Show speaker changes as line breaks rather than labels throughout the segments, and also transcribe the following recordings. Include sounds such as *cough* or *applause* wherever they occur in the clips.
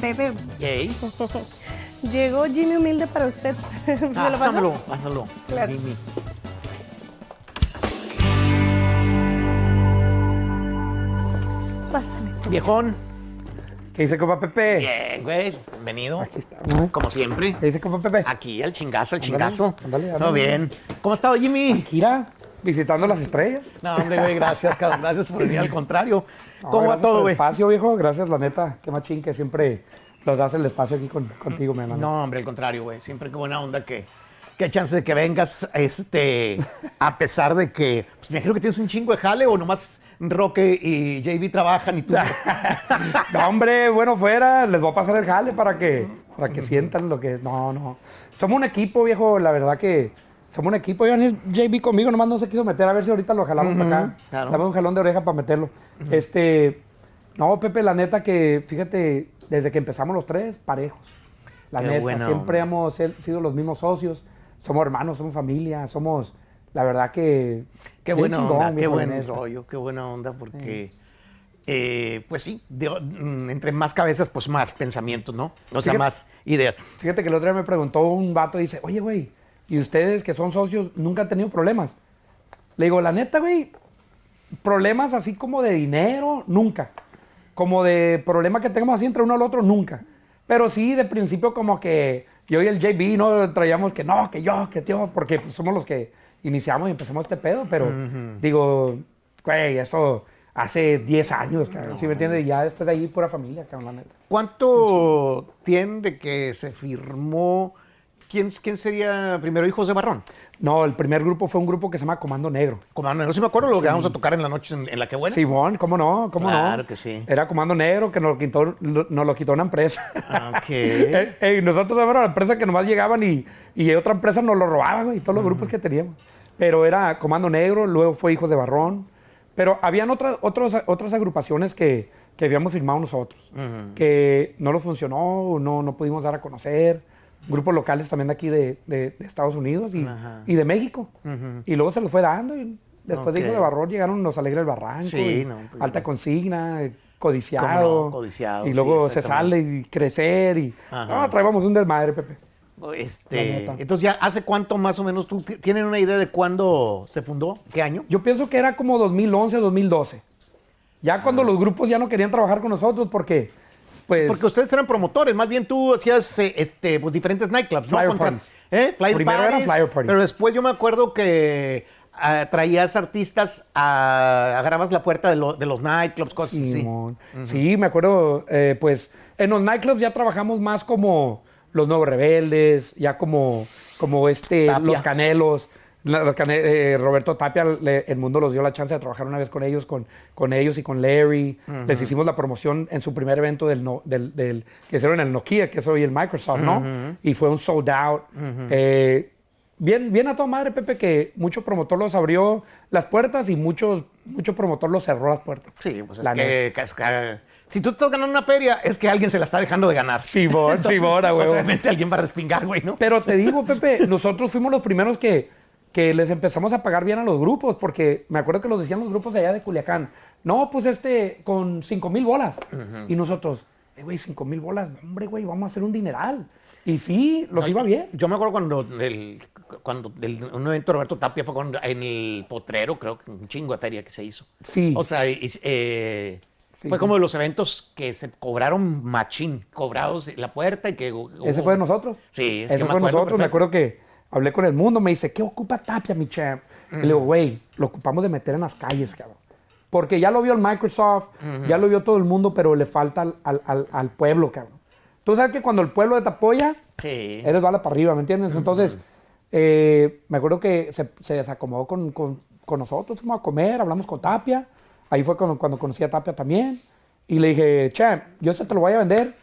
Pepe,
Yay. *laughs*
llegó Jimmy Humilde para usted. *laughs* ¿Me lo?
Pásamelo, pásamelo.
Claro.
Jimmy.
Pásame.
Viejón.
¿Qué dice compa Pepe?
Bien, güey. Bienvenido.
Aquí estamos.
Como siempre.
¿Qué dice compa Pepe?
Aquí, al chingazo, al
Ándale,
chingazo.
ándale,
Todo
ándale.
bien. ¿Cómo ha estado, Jimmy?
Kira, visitando las estrellas.
No, hombre, güey, gracias, cabrón. Gracias por venir, al contrario.
No,
¿Cómo va todo, güey?
espacio, viejo. Gracias, la neta. Qué machín que siempre nos das el espacio aquí con- contigo, mi hermano.
No, hombre, al contrario, güey. Siempre qué buena onda que, hay chance de que vengas, este, a pesar de que, pues me imagino que tienes un chingo de jale o nomás Roque y JB trabajan y tú. *laughs*
No, hombre, bueno, fuera. Les voy a pasar el jale para que, para que sientan lo que es. No, no. Somos un equipo, viejo. La verdad que somos un equipo. Yo, JB conmigo nomás no se quiso meter. A ver si ahorita lo jalamos para acá.
claro.
Dame un jalón de oreja para meterlo. Este. No, Pepe, la neta que, fíjate, desde que empezamos los tres, parejos. La
Qué
neta,
buena
siempre hemos sido los mismos socios. Somos hermanos, somos familia, somos, la verdad que...
Qué buena
chingón,
onda, qué buen
neta.
rollo, qué buena onda, porque, eh, pues sí, de- mm, entre más cabezas, pues más pensamientos, ¿no? O sea,
Fíjate-
más ideas.
Fíjate que el otro día me preguntó un vato y dice, oye, güey, ¿y ustedes que son socios nunca han tenido problemas? Le digo, la neta, güey, problemas así como de dinero, nunca. Como de problema que tengamos así entre uno al otro, nunca. Pero sí, de principio como que yo y el JB, ¿no? Traíamos que no, que yo, que tío, porque pues, somos los que iniciamos y empezamos este pedo, pero digo, güey, eso hace 10 años, cabrón, ¿sí me entiendes? Y ya después de ahí pura familia, cabrón, la neta.
¿Cuánto tienen de que se firmó? ¿Quién, quién sería primero Hijos de Barrón?
No, el primer grupo fue un grupo que se llama Comando Negro.
Comando Negro, sí me acuerdo lo que vamos a tocar en la noche en, en la que buena.
Simón, ¿cómo no? ¿Cómo
Claro
no?
que sí.
Era Comando Negro que nos lo quitó, lo- nos lo quitó una empresa.
Ok.
Eh, *laughs* eh, y nosotros éramos la empresa que nomás llegaban y, y otra empresa nos lo robaban, güey, todos los grupos que teníamos. Pero era Comando Negro, luego fue Hijos de Barrón. Pero habían otras, otros, otras agrupaciones que, que habíamos firmado nosotros, que no nos funcionó, no, no pudimos dar a conocer. Grupos locales también de aquí de, de- de Estados Unidos y, y de México. Y luego se los fue dando. Y después de
Ok.
Hijos de Barrón llegaron Los Alegres del Barranco,
Sí,
y
no, pues,
Alta. Consigna, eh, Codiciado.
No, Codiciado,
Y
sí,
luego se sale y crecer y...
Ajá.
No, traíamos un desmadre, Pepe.
Este, entonces, ya ¿hace cuánto más o menos tú ti- tienen una idea de cuándo se fundó? ¿Qué año?
Yo pienso que era como 2011, 2012. Ya
Ah.
cuando los grupos ya no querían trabajar con nosotros porque, pues...
Porque ustedes eran promotores, más bien tú hacías eh, este, pues, diferentes nightclubs, ¿no?
Flyer
Contra-
parties.
¿eh? Flyer
Primero eran
parties,
flyer parties.
Pero después yo me acuerdo que ah, traías artistas, a, agarrabas la puerta de, lo- de los nightclubs, cosas así.
Simón. Sí, me acuerdo, eh, pues en los nightclubs ya trabajamos más como los Nuevos Rebeldes, ya como, como este,
Tapia.
los Canelos. Los Cane- eh, Roberto Tapia, le- el mundo nos dio la chance de trabajar una vez con ellos, con, con ellos y con Larry. Les hicimos la promoción en su primer evento del, no- del, del- que hicieron en el Nokia, que es hoy el Microsoft, ¿no? Y fue un sold out. Eh, bien, bien a toda madre, Pepe, que mucho promotor los abrió las puertas y muchos, mucho promotor los cerró las puertas.
Sí, pues es
La
que, que es que- si tú estás ganando una feria, es que alguien se la está dejando de ganar.
Simón, Simón, a
pues, obviamente alguien va a respingar, güey, ¿no?
Pero te digo, Pepe, nosotros fuimos los primeros que, que les empezamos a pagar bien a los grupos, porque me acuerdo que los decían los grupos de allá de Culiacán. No, pues este, con 5 mil bolas. Y nosotros, eh, güey, 5 mil bolas, hombre, güey, vamos a hacer un dineral. Y sí, los iba bien.
Yo me acuerdo cuando, el, cuando el- un evento de Roberto Tapia fue con- en el Potrero, creo que un chingo de feria que se hizo.
Sí.
O sea, y- eh,
Sí.
fue como de los eventos que se cobraron machín, cobrados la puerta y que...
Ese fue de nosotros.
Sí,
Ese
me
fue de nosotros. Me acuerdo que hablé con el mundo, me dice, ¿qué ocupa Tapia, mi champ? Y le digo, güey, lo ocupamos de meter en las calles, cabrón. Porque ya lo vio el Microsoft, ya lo vio todo el mundo, pero le falta al, al- al- al pueblo, cabrón. Tú sabes que cuando el pueblo te apoya,
Sí.
eres bala para arriba, ¿me entiendes? Entonces, eh, me acuerdo que se, se desacomodó con, con- con nosotros, fuimos a comer, hablamos con Tapia. Ahí fue cuando, cuando conocí a Tapia también. Y le dije, champ, yo se te lo voy a vender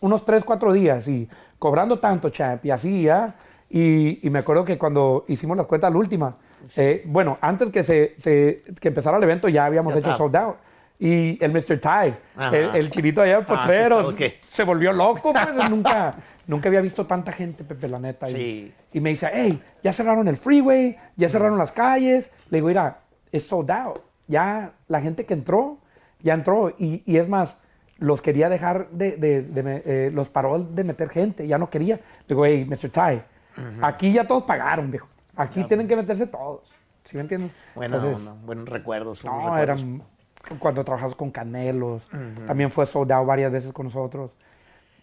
unos 3, 4 días y cobrando tanto, champ, y así, ¿ya? Y, y me acuerdo que cuando hicimos las cuentas la última, eh, bueno, antes que, se, se- que empezara el evento ya habíamos
Ya
hecho sold out. Y el Mr. Ty, el, el chinito allá de
Ah, sí,
Potreros,
está, ok.
se volvió loco, pues, nunca, nunca había visto tanta gente, Pepe, la neta. Y,
Sí.
y me dice, hey, ya cerraron el freeway, ya cerraron las calles. Le digo, mira, es sold out. Ya la gente que entró, ya entró. Y, y es más, los quería dejar de, de- de me- eh, los paró de meter gente, ya no quería. Le digo, hey, Mr. Ty, aquí ya todos pagaron, viejo. Aquí tienen que meterse todos. ¿Sí me entiendes?
Bueno,
Entonces,
no, buenos recuerdos. buenos
no,
recuerdos.
eran cuando trabajamos con Canelos. También fue soldado varias veces con nosotros.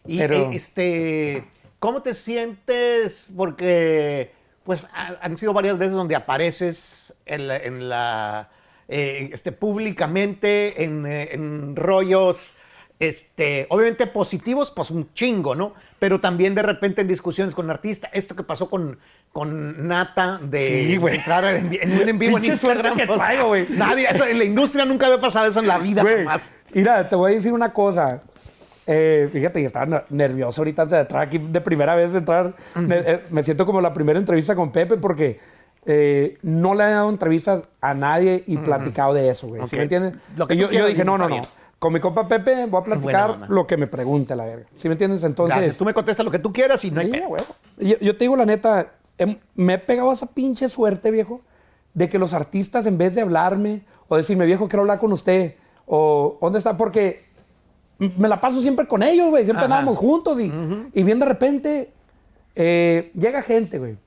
Y
Pero-
eh, este, ¿cómo te sientes? Porque pues ha- han sido varias veces donde apareces en la, en la, eh, este, públicamente en, eh, en rollos, este, obviamente positivos, pues un chingo, ¿no? Pero también de repente en discusiones con artistas, esto que pasó con, con Nata de
Sí, güey.
entrar en, en un en vivo en Instagram.
que
pues,
traigo, güey.
Nadie, eso, en la industria nunca había pasado eso en la vida
Güey,
jamás.
mira, te voy a decir una cosa. Eh, fíjate que estaba ner- nervioso ahorita antes de entrar aquí de primera vez de entrar. Me, eh, me siento como la primera entrevista con Pepe porque eh, no le he dado entrevistas a nadie y platicado de eso, güey. ¿Sí
Ok.
me entiendes?
Lo que
yo, yo dije, no, no, no. Con mi compa Pepe voy a platicar lo que me pregunte, la verga. ¿Sí me entiendes? Entonces,
Gracias. Tú me contestas lo que tú quieras y no hay
Sí, huevo. Yo, yo te digo la neta, em- me he pegado esa pinche suerte, viejo, de que los artistas en vez de hablarme o decirme, viejo, quiero hablar con usted, o ¿dónde está? Porque me la paso siempre con ellos, güey, siempre
Ajá.
andábamos juntos y, y bien de repente eh, llega gente, güey,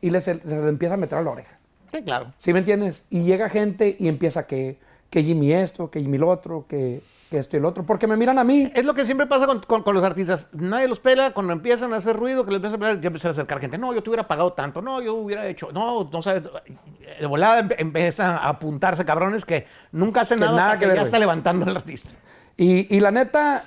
y les, se le empieza a meter a la oreja.
Sí, claro.
¿Sí me entiendes? Y llega gente y empieza que, que Jimmy esto, que Jimmy lo otro, que, que esto y el otro, porque me miran a mí.
Es lo que siempre pasa con, con- con los artistas. Nadie los pela cuando empiezan a hacer ruido, que les empiezan a pelar, ya empiezan a acercar gente. No, yo te hubiera pagado tanto. No, yo hubiera hecho. No, no sabes. De volada empiezan a apuntarse cabrones que nunca hacen
Que
nada,
nada
hasta
que
que
ver,
ya está levantando el artista.
Y, y la neta,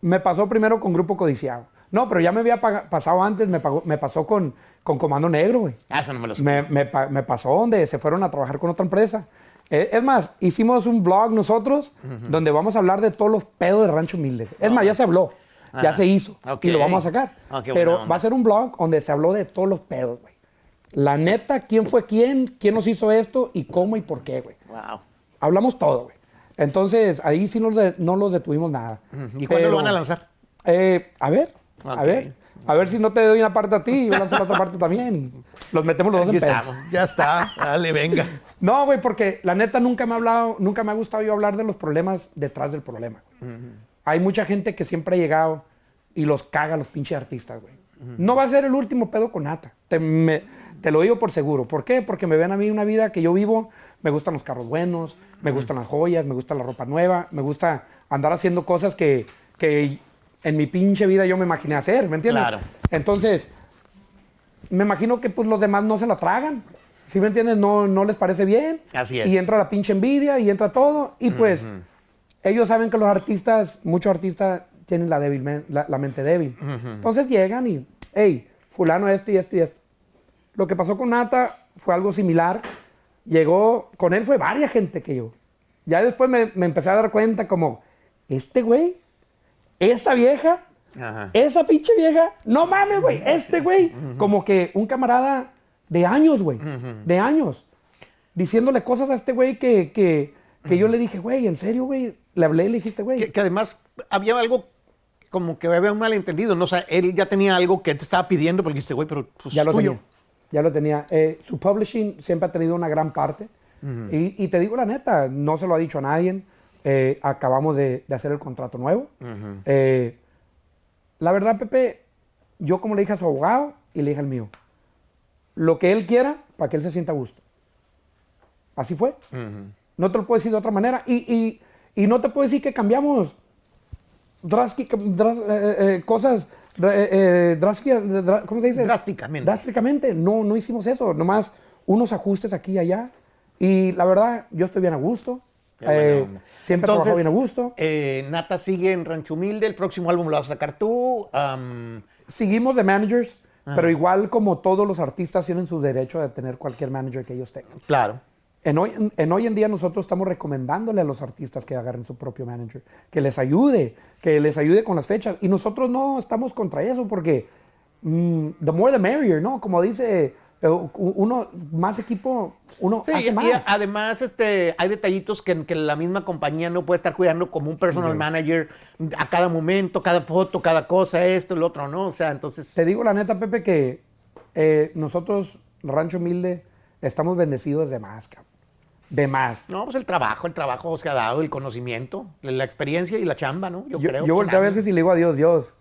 me pasó primero con Grupo Codiciado. No, pero ya me había pasado antes, me, pagó- me pasó con, con Comando Negro, güey.
Ah, eso no me lo sé.
Me, me me pasó donde se fueron a trabajar con otra empresa. Eh, es más, hicimos un blog nosotros donde vamos a hablar de todos los pedos de Rancho Humilde. Es más, ya se habló, ya se hizo y lo vamos a sacar.
Ah, qué buena
Pero va a ser un blog donde se habló de todos los pedos, güey. La neta, quién fue quién, quién nos hizo esto y cómo y por qué, güey.
Wow.
Hablamos todo, güey. Entonces, ahí sí nos de- no los detuvimos nada.
¿Y cuándo lo van a lanzar?
eh, a ver, a ver. A ver si no te doy una parte a ti y yo lanzo la otra parte también. Los metemos los dos
Aquí
en
estamos. Ya está. Dale, venga.
No, güey, porque la neta nunca me ha hablado, nunca me ha gustado yo hablar de los problemas detrás del problema. Hay mucha gente que siempre ha llegado y los caga los pinches artistas, güey. No va a ser el último pedo con Nata. Te, me- te lo digo por seguro. ¿Por qué? Porque me ven a mí una vida que yo vivo. Me gustan los carros buenos, me gustan las joyas, me gusta la ropa nueva, me gusta andar haciendo cosas que, que en mi pinche vida yo me imaginé hacer, ¿me entiendes?
Claro.
Entonces, me imagino que pues los demás no se la tragan. ¿Sí me entiendes? No, no les parece bien.
Así es.
Y entra la pinche envidia y entra todo. Y pues ellos saben que los artistas, muchos artistas tienen la, débil, la, la mente débil. Entonces llegan y, hey, fulano esto y esto y esto. Lo que pasó con Nata fue algo similar. Llegó, con él fue varias gente que yo. Ya después me, me empecé a dar cuenta como, este güey, esa vieja,
Ajá.
esa pinche vieja, no mames, güey, este güey, como que un camarada de años, güey, de años, diciéndole cosas a este güey que, que, que yo le dije, güey, en serio, güey, le hablé y le dijiste, güey,
Que, que además había algo como que había un malentendido. No, o sea, él ya tenía algo que te estaba pidiendo, porque dijiste, güey, pero pues,
ya lo
tuyo.
tenía, ya lo tenía. Eh, su publishing siempre ha tenido una gran parte, y, y te digo la neta, no se lo ha dicho a nadie, eh, acabamos de, de hacer el contrato nuevo. Eh, la verdad, Pepe, yo como le dije a su abogado y le dije al mío, lo que él quiera para que él se sienta a gusto. Así fue. No te lo puedo decir de otra manera. Y, y- y no te puedo decir que cambiamos drástica- drás- eh, eh, cosas, dra- eh, eh, ¿cómo se dice?
Drásticamente.
Drásticamente. No, no hicimos eso. Nomás unos ajustes aquí y allá. Y la verdad, yo estoy bien a gusto. Eh, siempre trabajado bien a
Entonces,
gusto.
eh, Nata sigue en Rancho Humilde. El próximo álbum lo vas a sacar tú.
Seguimos de managers, pero igual como todos los artistas tienen su derecho de tener cualquier manager que ellos tengan.
claro.
En hoy, en, en hoy en día nosotros estamos recomendándole a los artistas que agarren su propio manager, que les ayude, que les ayude con las fechas. Y nosotros no estamos contra eso porque mm, the more the merrier, ¿no? Como dice uno, más equipo, uno
Sí,
hace
y
más.
además este, hay detallitos que, que la misma compañía no puede estar cuidando como un personal manager a cada momento, cada foto, cada cosa, esto, el otro, ¿no? O sea, entonces...
Te digo la neta, Pepe, que eh, nosotros, Rancho Humilde, estamos bendecidos de más, cabrón. de más.
No, pues el trabajo, el trabajo se ha dado, el conocimiento, la experiencia y la chamba, ¿no?
Yo,
creo.
yo volteo a veces y le digo a Dios, Dios,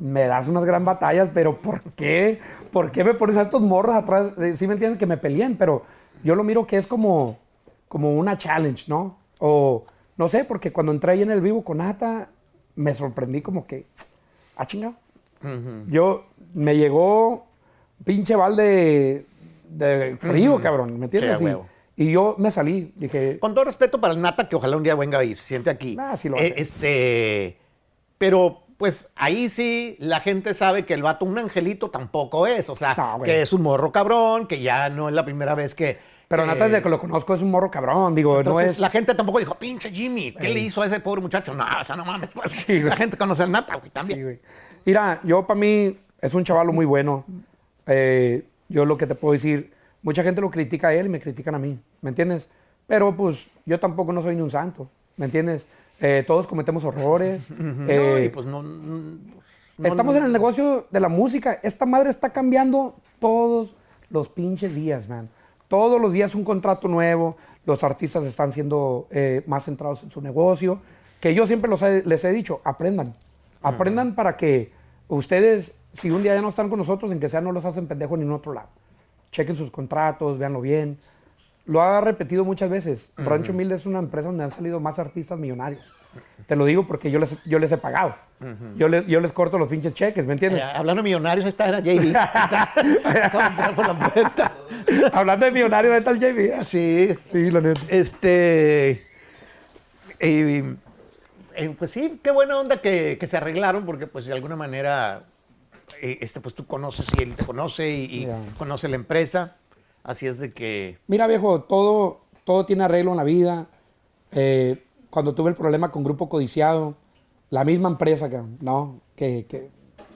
me das unas gran batallas, pero ¿por qué? ¿Por qué me pones a estos morros atrás? Eh, Sí me entienden que me peleen, pero yo lo miro que es como, como una challenge, ¿no? O no sé, porque cuando entré ahí en el vivo con Ata, me sorprendí como que, ah, chingado. Yo, me llegó pinche balde de frío, cabrón, ¿me entiendes?
Sí,
Y- yo me salí, dije,
Con todo respeto para el Nata, que ojalá un día venga y se siente aquí.
Ah, sí lo
Eh,
hace.
este, pero pues ahí sí la gente sabe que el vato un angelito tampoco es. O sea,
No,
que es un morro cabrón, que ya no es la primera vez que.
pero Nata, desde que lo conozco, es un morro cabrón, digo, no
Entonces
es...
la gente tampoco dijo, pinche Jimmy, ¿qué le hizo a ese pobre muchacho? No, o sea, no mames. pues,
Sí,
la gente conoce al Nata, güey, también.
Sí, güey. Mira, yo para mí es un chavalo muy bueno. Eh, yo lo que te puedo decir, mucha gente lo critica a él y me critican a mí, ¿me entiendes? Pero pues yo tampoco no soy ni un santo, ¿me entiendes? Eh, todos cometemos errores. *laughs*
No,
eh,
y pues no. no- no-
estamos en el negocio de la música. Esta madre está cambiando todos los pinches días, man. Todos los días un contrato nuevo. Los artistas están siendo eh, más centrados en su negocio. Que yo siempre los he- les he dicho, aprendan. Aprendan para que ustedes, si un día ya no están con nosotros, en que sea no los hacen pendejo ni en otro lado. Chequen sus contratos, véanlo bien. Lo ha repetido muchas veces. Rancho Humilde es una empresa donde han salido más artistas millonarios. Te lo digo porque yo les, yo les he pagado. yo, les, yo les corto los pinches cheques, ¿me entiendes?
Eh, hablando de millonarios, esta era JB. *laughs*
Hablando de millonario, ¿de tal JB?
Sí,
Sí, la neta.
Este. eh, eh, pues sí, qué buena onda que, que se arreglaron, porque pues de alguna manera, eh, este, pues tú conoces y él te conoce y, conoce la empresa. Así es de que.
Mira, viejo, todo, todo tiene arreglo en la vida. Eh, cuando tuve el problema con Grupo Codiciado, la misma empresa, cabrón, ¿no? Que, que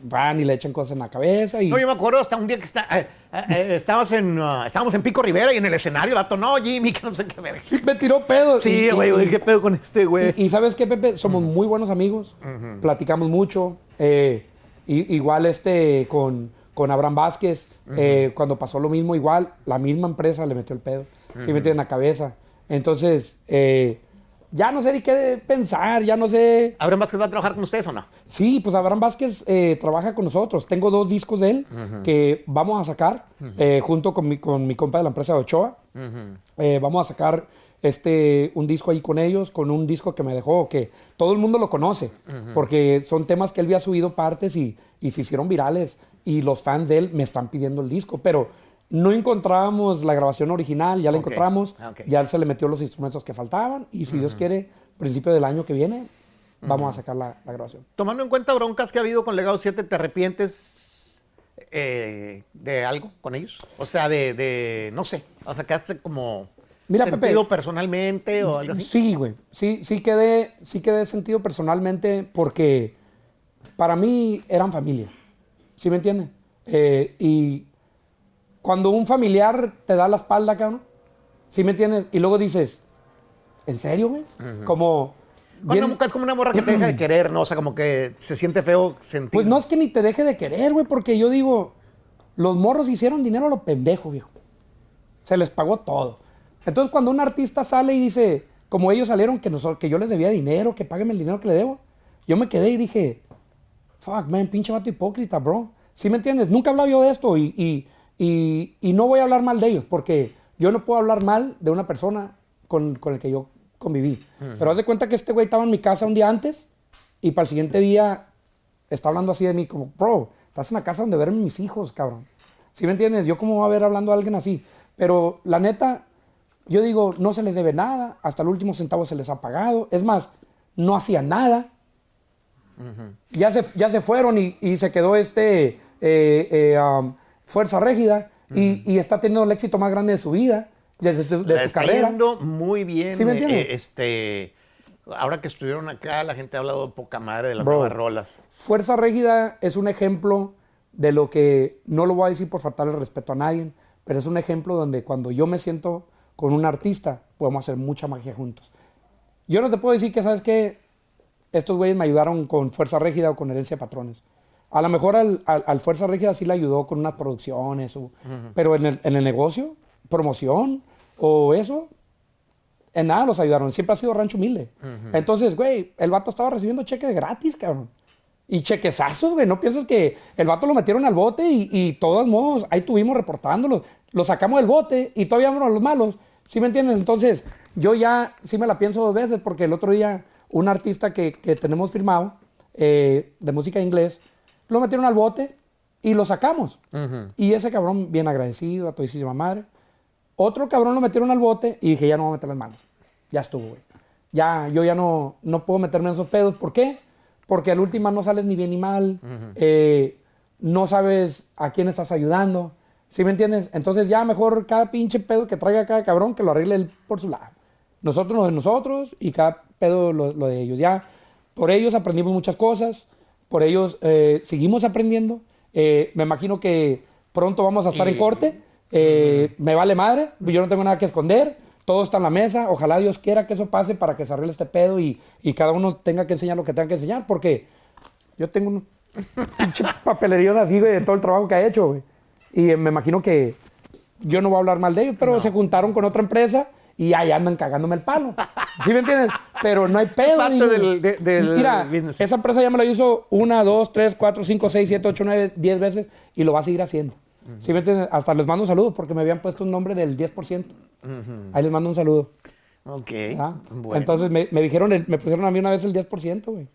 van y le echan cosas en la cabeza y...
No, yo me acuerdo hasta un día que está, eh, eh, estabas en, ah, estábamos en Pico Rivera y en el escenario, vato, no, Jimmy, que no sé qué ver.
Sí, me tiró pedo.
Sí, güey, güey, qué pedo con este, güey.
Y, y sabes qué, Pepe, somos muy buenos amigos, platicamos mucho. eh, y- igual este con, con Abraham Vázquez, eh, cuando pasó lo mismo, igual la misma empresa le metió el pedo, sí metió en la cabeza. Entonces, eh, ya no sé ni qué pensar, ya no sé.
¿Habrá más que va a trabajar con ustedes o no?
Sí, pues Abraham Vázquez eh, trabaja con nosotros. Tengo dos discos de él que vamos a sacar junto con mi, con mi compa de la empresa de Ochoa. Vamos a sacar este, un disco ahí con ellos, con un disco que me dejó, que todo el mundo lo conoce, porque son temas que él había subido partes y, y se hicieron virales y los fans de él me están pidiendo el disco, pero no encontrábamos la grabación original, ya la encontramos,
ah, ok.
ya él se le metió los instrumentos que faltaban y si Dios quiere, principio del año que viene, vamos a sacar la, la grabación.
Tomando en cuenta broncas que ha habido con Legado 7, ¿te arrepientes eh, de algo con ellos? O sea, de, de no sé, o sea, quedaste como
Mira,
sentido
Pepe.
personalmente o algo así.
Sí, güey. Sí, sí quedé, sí quedé sentido personalmente porque para mí eran familia. ¿Sí me entiendes? Eh, y cuando un familiar te da la espalda, cabrón, ¿sí me entiendes? Y luego dices, ¿en serio, güey? Como... Bien-
es como una morra que te deja de querer, ¿no? O sea, como que se siente feo sentir.
Pues no es que ni te deje de querer, güey, porque yo digo, los morros hicieron dinero a lo pendejo, viejo. Se les pagó todo. Entonces, cuando un artista sale y dice, como ellos salieron, que, nos- que yo les debía dinero, que páguenme el dinero que le debo, yo me quedé y dije, fuck, man, pinche vato hipócrita, bro. ¿Sí me entiendes? Nunca he hablado yo de esto y, y, y- y no voy a hablar mal de ellos, porque yo no puedo hablar mal de una persona con, con el que yo conviví. Pero haz de cuenta que este güey estaba en mi casa un día antes y para el siguiente día está hablando así de mí, como, bro, estás en la casa donde verme mis hijos, cabrón. ¿Sí me entiendes? Yo cómo voy a ver hablando a alguien así. Pero la neta, yo digo, no se les debe nada, hasta el último centavo se les ha pagado. Es más, no hacía nada. Ya, se, ya se fueron y, y se quedó este eh, eh, um, Fuerza Régida y, y está teniendo el éxito más grande de su vida, de, su- de su
está
carrera.
yendo muy bien.
¿Sí me entiendes?
eh, este, ahora que estuvieron acá, la gente ha hablado de poca madre de las
Bro.
nuevas rolas.
Fuerza Régida es un ejemplo de lo que, no lo voy a decir por faltarle respeto a nadie, pero es un ejemplo donde cuando yo me siento con un artista, podemos hacer mucha magia juntos. Yo no te puedo decir que, ¿sabes qué? Estos güeyes me ayudaron con Fuerza Régida o con Herencia de Patrones. A lo mejor al, al- al Fuerza Régida sí le ayudó con unas producciones, o- pero en el, en el negocio, promoción o eso, En nada los ayudaron. Siempre ha sido rancho humilde. Entonces, güey, el vato estaba recibiendo cheques gratis, cabrón. Y chequezazos, güey. No piensas que el vato lo metieron al bote y, y todos modos, ahí tuvimos reportándolo. Lo sacamos del bote y todavía a los malos. ¿Sí me entiendes? Entonces, yo ya sí me la pienso dos veces porque el otro día un artista que, que tenemos firmado eh, de música inglés, lo metieron al bote y lo sacamos. Y ese cabrón, bien agradecido, a todísima madre. Otro cabrón lo metieron al bote y dije, ya no voy a meter las manos. Ya estuvo, güey. Ya, yo ya no, no puedo meterme en esos pedos. ¿Por qué? Porque al último no sales ni bien ni mal. eh, no sabes a quién estás ayudando. ¿Sí me entiendes? Entonces ya mejor cada pinche pedo que traiga cada cabrón que lo arregle él por su lado. Nosotros lo de nosotros y cada pedo lo, lo de ellos. Ya por ellos aprendimos muchas cosas. Por ellos eh, seguimos aprendiendo. Eh, me imagino que pronto vamos a estar en corte. Eh, Me vale madre. Yo no tengo nada que esconder. Todo está en la mesa. Ojalá Dios quiera que eso pase para que se arregle este pedo y, y cada uno tenga que enseñar lo que tenga que enseñar. Porque yo tengo un *laughs* pinche papelerío así, güey, de todo el trabajo que ha hecho, güey. Y me imagino que yo no voy a hablar mal de ellos, pero se juntaron con otra empresa y ahí andan cagándome el palo. ¿Sí me entiendes? Pero no hay pedo.
parte
digo.
del- de- del
Mira,
business.
esa empresa ya me lo hizo una, dos, tres, cuatro, cinco, seis, siete, ocho, nueve, diez veces y lo va a seguir haciendo. ¿Sí me entiendes? Hasta les mando un saludo porque me habían puesto un nombre del 10%. Ahí les mando un saludo.
Ok.
¿ah?
Bueno.
Entonces me, me dijeron, el- me pusieron a mí una vez el 10%, güey.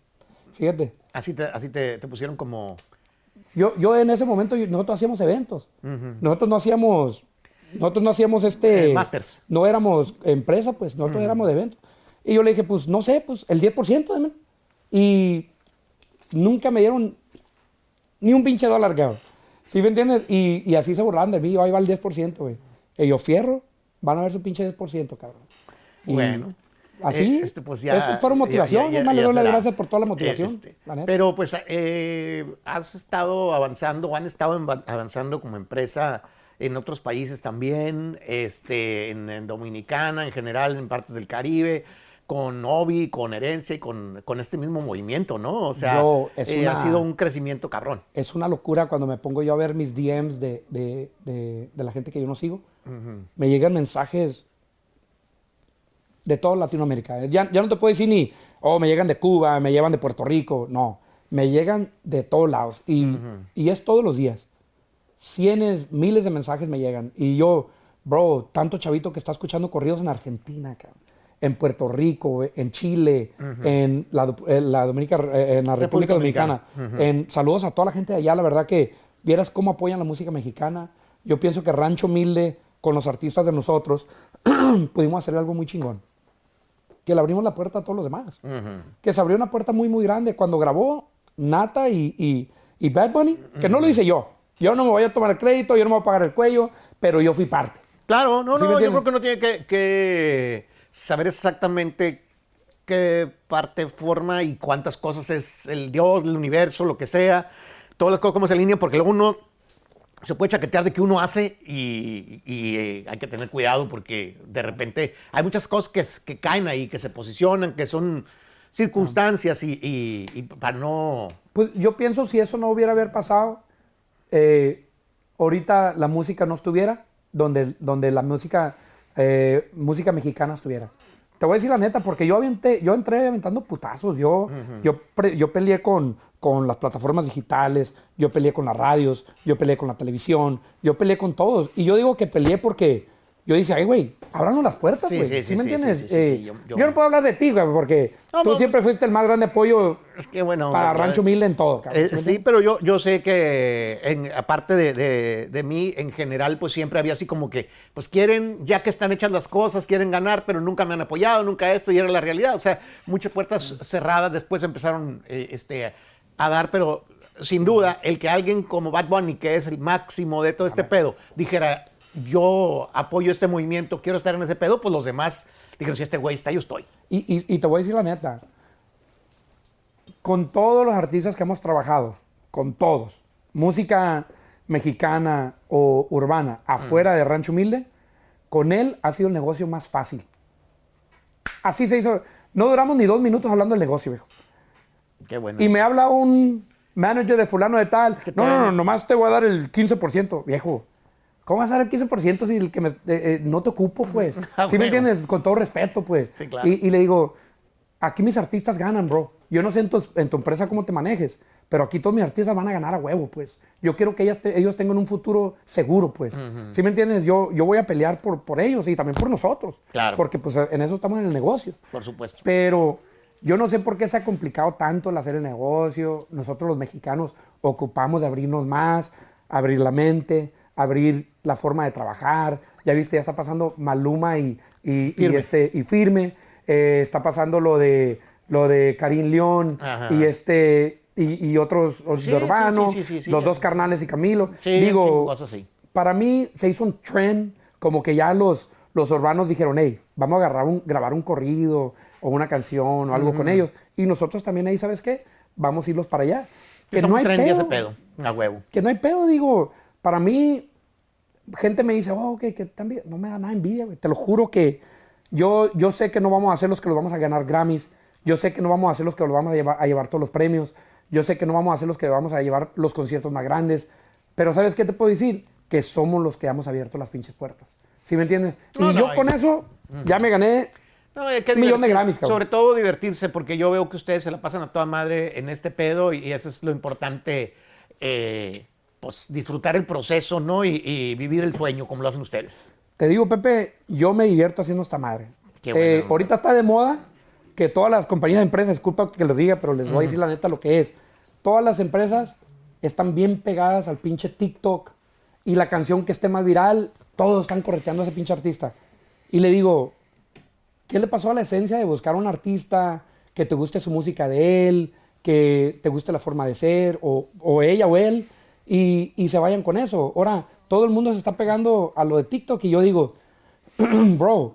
Fíjate.
así te, así te, te pusieron como...
Yo, yo en ese momento, nosotros hacíamos eventos. Nosotros no hacíamos, nosotros no hacíamos este...
Eh, masters.
No éramos empresa, pues, nosotros éramos de eventos. Y yo le dije, pues, no sé, pues, el 10%, dame. Y nunca me dieron ni un pinche dólar, cabrón. ¿Sí me entiendes? Y, y así se burlaban de mí, yo ahí va el 10%, güey. Y yo, fierro, van a ver su pinche 10%, cabrón. Y
Bueno.
Así,
Eh, este, pues ya,
eso fueron motivación,
ya- ya-
le doy las gracias por toda la motivación,
Este,
la
pero pues eh, has estado avanzando, o han estado avanzando como empresa en otros países también, este, en, en Dominicana, en general, en partes del Caribe, con Obi, con Herencia y con, con este mismo movimiento, ¿no? O sea,
Yo,
eh, ha
una-
sido un crecimiento cabrón.
es una locura cuando me pongo yo a ver mis DMs de, de- de- de la gente que yo no sigo. Me llegan mensajes de toda Latinoamérica. Ya, ya no te puedo decir ni, oh, me llegan de Cuba, me llevan de Puerto Rico. No, me llegan de todos lados. Y, y es todos los días. Cientos, miles de mensajes me llegan. Y yo, bro, tanto chavito que está escuchando corridos en Argentina, cabrón, en Puerto Rico, en Chile, en, la, en la Dominica- en la República,
República
Dominicana. En, saludos a toda la gente de allá. La verdad que vieras cómo apoyan la música mexicana. Yo pienso que Rancho Humilde, con los artistas de nosotros, *clears throat* pudimos hacer algo muy chingón. Que le abrimos la puerta a todos los demás. Que se abrió una puerta muy, muy grande. Cuando grabó Nata y, y, y Bad Bunny, que no lo hice yo. Yo no me voy a tomar el crédito, yo no me voy a pagar el cuello, pero yo fui parte.
Claro, no,
¿Sí
no, yo creo que uno tiene que, que saber exactamente qué parte forma y cuántas cosas es el Dios, el universo, lo que sea, todas las cosas cómo se alinean, porque luego uno se puede chaquetear de que uno hace y, y, eh, hay que tener cuidado porque de repente hay muchas cosas que, que caen ahí, que se posicionan, que son circunstancias y, y- y para no...
Pues yo pienso si eso no hubiera haber pasado, eh, ahorita la música no estuviera donde, donde la música, eh, música mexicana estuviera. Te voy a decir la neta, porque yo, aventé, yo entré aventando putazos. Yo, yo, pre- yo peleé con, con las plataformas digitales, yo peleé con las radios, yo peleé con la televisión, yo peleé con todos. Y yo digo que peleé porque yo dije, ay, güey, ábranos las puertas, güey.
sí,
Sí,
sí,
me entiendes?
sí, sí, sí,
Eh,
yo-
yo,
yo-
no puedo hablar de ti, güey, porque
No,
tú
no,
siempre fuiste el más grande apoyo
bueno.
para Rancho Humilde en todo, cabrón.
Eh,
¿Sí
pero yo, yo sé que en, aparte de, de- de mí, en general, pues siempre había así como que, pues quieren, ya que están hechas las cosas, quieren ganar, pero nunca me han apoyado, nunca esto, y era la realidad. O sea, muchas puertas cerradas después empezaron eh, este, a dar, pero sin duda, el que alguien como Bad Bunny, que es el máximo de todo este pedo, dijera, yo apoyo este movimiento, quiero estar en ese pedo, pues los demás dijeron, si este güey está, yo estoy.
Y, y- y te voy a decir la neta, con todos los artistas que hemos trabajado, con todos, música mexicana o urbana, afuera de Rancho Humilde, con él ha sido el negocio más fácil. Así se hizo. No duramos ni dos minutos hablando del negocio, viejo.
Qué bueno.
Y me habla un manager de fulano de tal. No, no, no, nomás te voy a dar el 15%. Viejo, ¿Cómo vas a dar el 15% si el que me, eh, eh, no te ocupo, pues? *laughs*
Ah,
¿Sí me entiendes? Con todo respeto, pues.
Sí, claro.
y, y le digo, aquí mis artistas ganan, bro. Yo no sé en tu, en tu empresa cómo te manejes, pero aquí todos mis artistas van a ganar a huevo, pues. Yo quiero que ellas te- ellos tengan un futuro seguro, pues. ¿Sí me entiendes? Yo, yo voy a pelear por, por ellos y también por nosotros.
Claro.
Porque pues en eso estamos en el negocio.
Por supuesto.
Pero yo no sé por qué se ha complicado tanto el hacer el negocio. Nosotros los mexicanos ocupamos de abrirnos más, abrir la mente, abrir la forma de trabajar. Ya viste, ya está pasando Maluma y, y, y
Firme.
este, y Firme. Eh, está pasando lo de, lo de Karim León
Ajá.
y, este, y, y otros
Sí,
de Urbano,
sí, sí,
los dos carnales y Camilo. Digo,
cosas así.
para mí se hizo un trend, como que ya los, los urbanos dijeron, hey, vamos a agarrar un, grabar un corrido o una canción o algo con ellos. Y nosotros también ahí, ¿sabes qué? Vamos a irlos para allá. Que no hay pedo.
ese pedo. A huevo.
Que no hay pedo, digo. Para mí, gente me dice, oh, que, que también no me da nada envidia, güey. Te lo juro que yo, yo sé que no vamos a hacer los que los vamos a ganar Grammys. Yo sé que no vamos a hacer los que los vamos a llevar, a llevar todos los premios. Yo sé que no vamos a hacer los que vamos a llevar los conciertos más grandes. Pero ¿sabes qué te puedo decir? Que somos los que hemos abierto las pinches puertas. ¿Sí me entiendes?
No,
y
no,
yo con eso ya me gané
No, hay que
Un millón de Grammys, cabrón.
Sobre todo divertirse, porque yo veo que ustedes se la pasan a toda madre en este pedo y eso es lo importante, eh, pues disfrutar el proceso, ¿no? Y, y vivir el sueño como lo hacen ustedes.
Te digo, Pepe, yo me divierto haciendo esta madre.
Qué bueno.
Eh, ahorita está de moda que todas las compañías de empresas, disculpa que los diga, pero les voy a decir la neta lo que es. Todas las empresas están bien pegadas al pinche TikTok y la canción que esté más viral, todos están correteando a ese pinche artista. Y le digo, ¿qué le pasó a la esencia de buscar un artista que te guste su música de él, que te guste la forma de ser, o, o ella o él, y, y se vayan con eso? Ahora, todo el mundo se está pegando a lo de TikTok y yo digo, *clears throat* bro,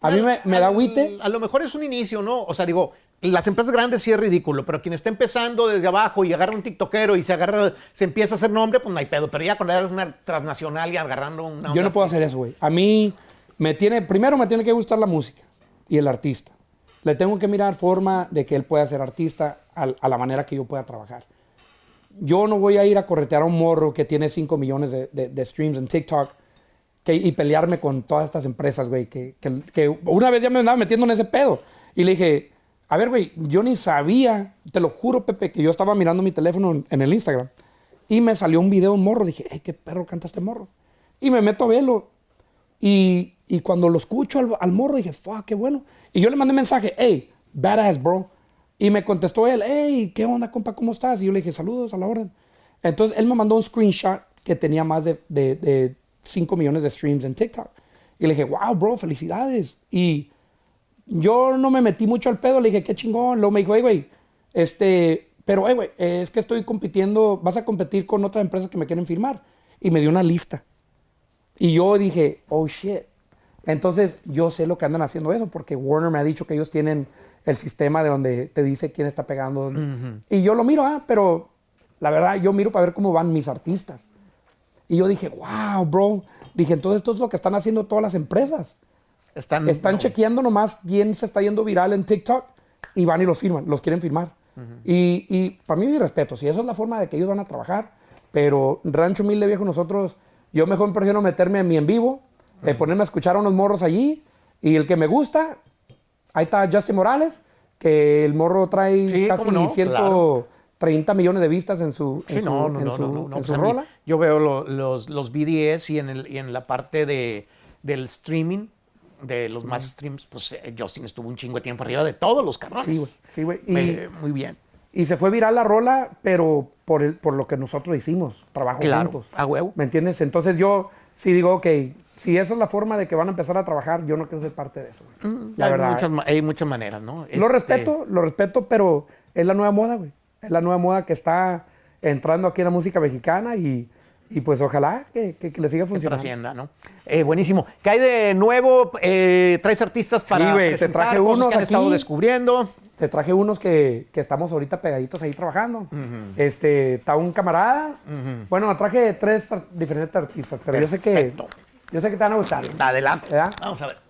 a mí me, me da agüite.
A lo mejor es un inicio, ¿no? O sea, digo, las empresas grandes sí es ridículo, pero quien está empezando desde abajo y agarra un tiktokero y se agarra, se empieza a hacer nombre, pues no hay pedo. Pero ya cuando eres una transnacional y agarrando una
Yo no puedo hacer eso, güey. A mí me tiene, primero me tiene que gustar la música y el artista. Le tengo que mirar forma de que él pueda ser artista a, la manera que yo pueda trabajar. Yo no voy a ir a corretear a un morro que tiene 5 millones de, de- de streams en TikTok y pelearme con todas estas empresas, güey. Que, una vez ya me andaba metiendo en ese pedo. Y le dije, a ver, güey, yo ni sabía, te lo juro, Pepe, que yo estaba mirando mi teléfono en, el Instagram y me salió un video de un morro. Dije, hey, qué perro canta este morro. Y me meto a verlo. Y, y cuando lo escucho al, al morro, dije, fuck, qué bueno. Y yo le mandé mensaje, hey, badass, bro. Y me contestó él, hey, ¿qué onda, compa? ¿Cómo estás? Y yo le dije, saludos a la orden. Entonces él me mandó un screenshot que tenía más de, de, de 5 millones de streams en TikTok. Y le dije, wow, bro, felicidades. Y yo no me metí mucho al pedo, le dije, qué chingón. Luego me dijo, hey, güey, este, pero, hey, güey, es que estoy compitiendo, vas a competir con otras empresas que me quieren firmar. Y me dio una lista. Y yo dije, oh shit. Entonces yo sé lo que andan haciendo eso, porque Warner me ha dicho que ellos tienen el sistema de donde te dice quién está pegando. Y yo lo miro, ah, pero la verdad yo miro para ver cómo van mis artistas. Y yo dije, wow, bro. Dije, entonces esto es lo que están haciendo todas las empresas.
Están,
Están
no,
chequeando nomás quién se está yendo viral en TikTok y van y los firman, los quieren firmar. Y, y para mí, mi respeto, si esa es la forma de que ellos van a trabajar, pero Rancho Humilde Viejo, nosotros, yo mejor prefiero meterme en mi en vivo, eh, ponerme a escuchar a unos morros allí, y el que me gusta, ahí está Justin Morales, que el morro trae
Sí,
casi
cómo no,
130 millones de vistas en su, rola.
Yo veo lo- los, los BDS y en, el, y en la parte de, del streaming, de los más streams, pues eh, Justin estuvo un chingo de tiempo arriba de todos los cabrones.
Sí, güey, sí, güey.
Eh, muy bien.
Y se fue viral la rola, pero por, el, por lo que nosotros hicimos, trabajo
Claro,
juntos.
a huevo.
¿Me entiendes? Entonces yo sí digo, ok, si esa es la forma de que van a empezar a trabajar, yo no quiero ser parte de eso. güey. la
hay,
verdad.
Muchas, hay muchas maneras, ¿no?
Lo
Este,
respeto, lo respeto, pero es la nueva moda, güey. Es la nueva moda que está entrando aquí en la música mexicana y, y pues ojalá que, que- que le siga
que
funcionando.
trascienda, ¿no? Eh, buenísimo. ¿Qué hay de nuevo? Eh, ¿Traes artistas para
güey, te
presentar
traje unos
que han estado descubriendo?
Te traje unos que, que estamos ahorita pegaditos ahí trabajando. Este, está un camarada. Bueno, traje tres diferentes artistas, pero yo sé que. Yo sé que te van a gustar.
Adelante.
¿Verdad?
Vamos a ver.